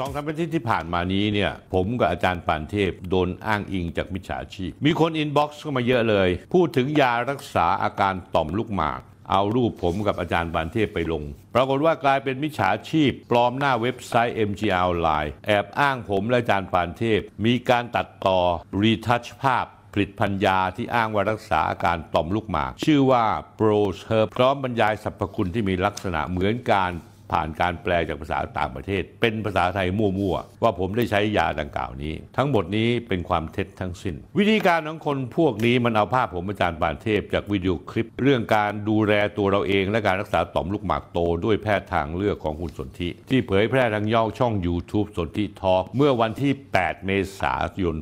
สองสามอาทิตย์ที่ผ่านมานี้เนี่ยผมกับอาจารย์ปานเทพโดนอ้างอิงจากมิจฉาชีพ มีคน inbox เข้ามาเยอะเลย พูดถึงยารักษาอาการต่อมลูกหมาก เอารูปผมกับอาจารย์ปานเทพไปลง ปรากฏว่ากลายเป็นมิจฉาชีพ ปลอมหน้าเว็บไซต์ MGR Online แอบอ้างผมและอาจารย์ปานเทพ มีการตัดต่อ retouch ภาพผลิตภัณฑ์ยาที่อ้างว่ารักษาอาการต่อมลูกหมาก ชื่อว่าโปรเ e r พร้อมบรรยายสรรพคุณที่มีลักษณะเหมือนการ ผ่านการแปลจากภาษาต่างประเทศ เป็นภาษาไทยมั่วๆว่าผมได้ใช้ยาดังกล่าวนี้ ทั้งหมดนี้เป็นความเท็จทั้งสิ้น วิธีการของคนพวกนี้มันเอาภาพผมอาจารย์ปานเทพ จากวิดีโอคลิป เรื่องการดูแลตัวเราเอง และการรักษาต่อมลูกหมากโตด้วยแพทย์ทางเลือกของคุณสนธิที่เผยแพร่ทางย่อช่อง YouTube สนธิทอล์กเมื่อวันที่ 8 เมษายน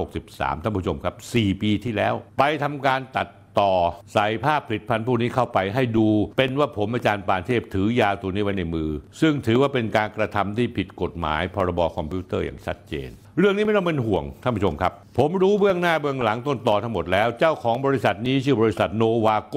2563 ท่านผู้ชมครับ 4 ปีที่แล้ว ไปทำการตัด ต่อใส่ภาพผลิตภัณฑ์พวกนี้เข้าไปให้ดูเป็นว่าผมอาจารย์ปานเทพถือยาตัวนี้ไว้ในมือ ซึ่งถือว่าเป็นการกระทำที่ผิดกฎหมาย พรบคอมพิวเตอร์อย่างชัดเจน เรื่องนี้ไม่ต้องเป็นห่วงท่านผู้ชมครับ ผมรู้เบื้องหน้าเบื้องหลังต้นตอทั้งหมดแล้ว เจ้าของบริษัทนี้ชื่อบริษัทโนวาโก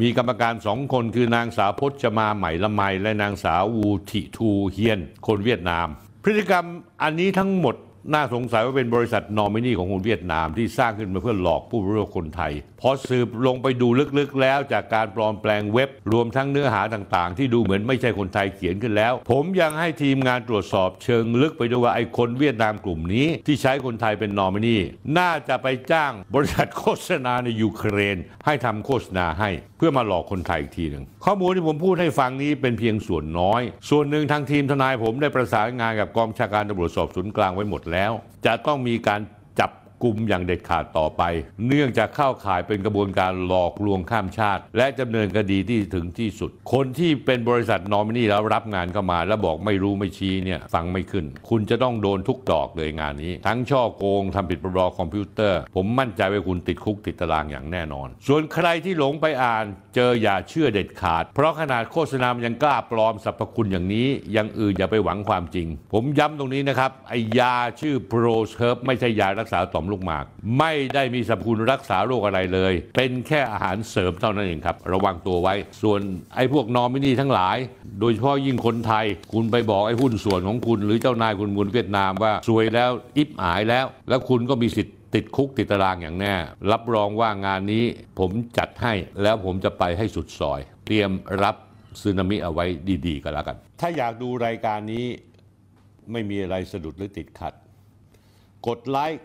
มีกรรมการสองคนคือนางสาวพจมาใหม่ละไมและนางสาววูทิทูเฮียน คนเวียดนาม พฤติกรรมอันนี้ทั้งหมด น่าสงสัยว่าเป็นบริษัทนอมินีของคนเวียดนามที่สร้างขึ้นมาเพื่อหลอกผู้บริโภคคนไทย พอสืบลงไปดูลึกๆแล้วจากการปลอมแปลงเว็บ รวมทั้งเนื้อหาต่างๆ ที่ดูเหมือนไม่ใช่คนไทยเขียนขึ้นแล้ว ผมยังให้ทีมงานตรวจสอบเชิงลึกไปดูว่าไอ้คนเวียดนามกลุ่มนี้ ที่ใช้คนไทยเป็นนอมินีน่าจะไปจ้างบริษัทโฆษณาในยูเครน ให้ทำโฆษณาให้ เพื่อมาหลอกคนไทยอีกทีหนึ่งข้อมูลที่ผมพูดให้ฟังนี้เป็นเพียงส่วนน้อย ส่วนหนึ่งทางทีมทนายผมได้ประสานงานกับกองชาการตำรวจสอบสวนกลางไว้หมดแล้ว จะต้องมีการ กลุ่มอย่างเด็ดขาดต่อไป เนื่องจากเข้าข่ายเป็นกระบวนการหลอกลวงข้ามชาติ และดำเนินคดีที่ถึงที่สุด คนที่เป็นบริษัทนอมินีแล้วรับงานเข้ามา แล้วบอกไม่รู้ไม่ชี้เนี่ยฟังไม่ขึ้น คุณจะต้องโดนทุกดอกเลยงานนี้ ทั้งช่อโกงทำผิดพรบคอมพิวเตอร์ ผมมั่นใจว่าคุณติดคุกติดตารางอย่างแน่นอน ส่วนใครที่หลงไปอ่านเจออย่าเชื่อเด็ดขาด เพราะขนาดโฆษณามันยังกล้าปลอมสรรพคุณอย่างนี้อยังอื่นอย่าไปหวังความจริง ผมย้ำตรงนี้นะครับไอยาชื่อโปรเซิร์ฟไม่ใช่ยารักษาต่อมลูกหมาก ไม่ได้มีสรรพคุณรักษาโรคอะไรเลย เป็นแค่อาหารเสริมเท่านั้นเองครับ ระวังตัวไว้ ส่วนไอ้พวกนอมินีทั้งหลาย โดยเฉพาะยิ่งคนไทย คุณไปบอกไอ้หุ้นส่วนของคุณ หรือเจ้านายคุณบุญเวียดนามว่าซวยแล้วอิบหายแล้ว แล้วคุณก็มีสิทธิ์ติดคุกติดตารางอย่างแน่ รับรองว่างานนี้ผมจัดให้แล้วผมจะไปให้สุดซอย เตรียมรับซึนามิเอาไว้ดีๆกันแล้วกัน ถ้าอยากดูรายการนี้ไม่มีอะไรสะดุดหรือติดขัด กดไลค์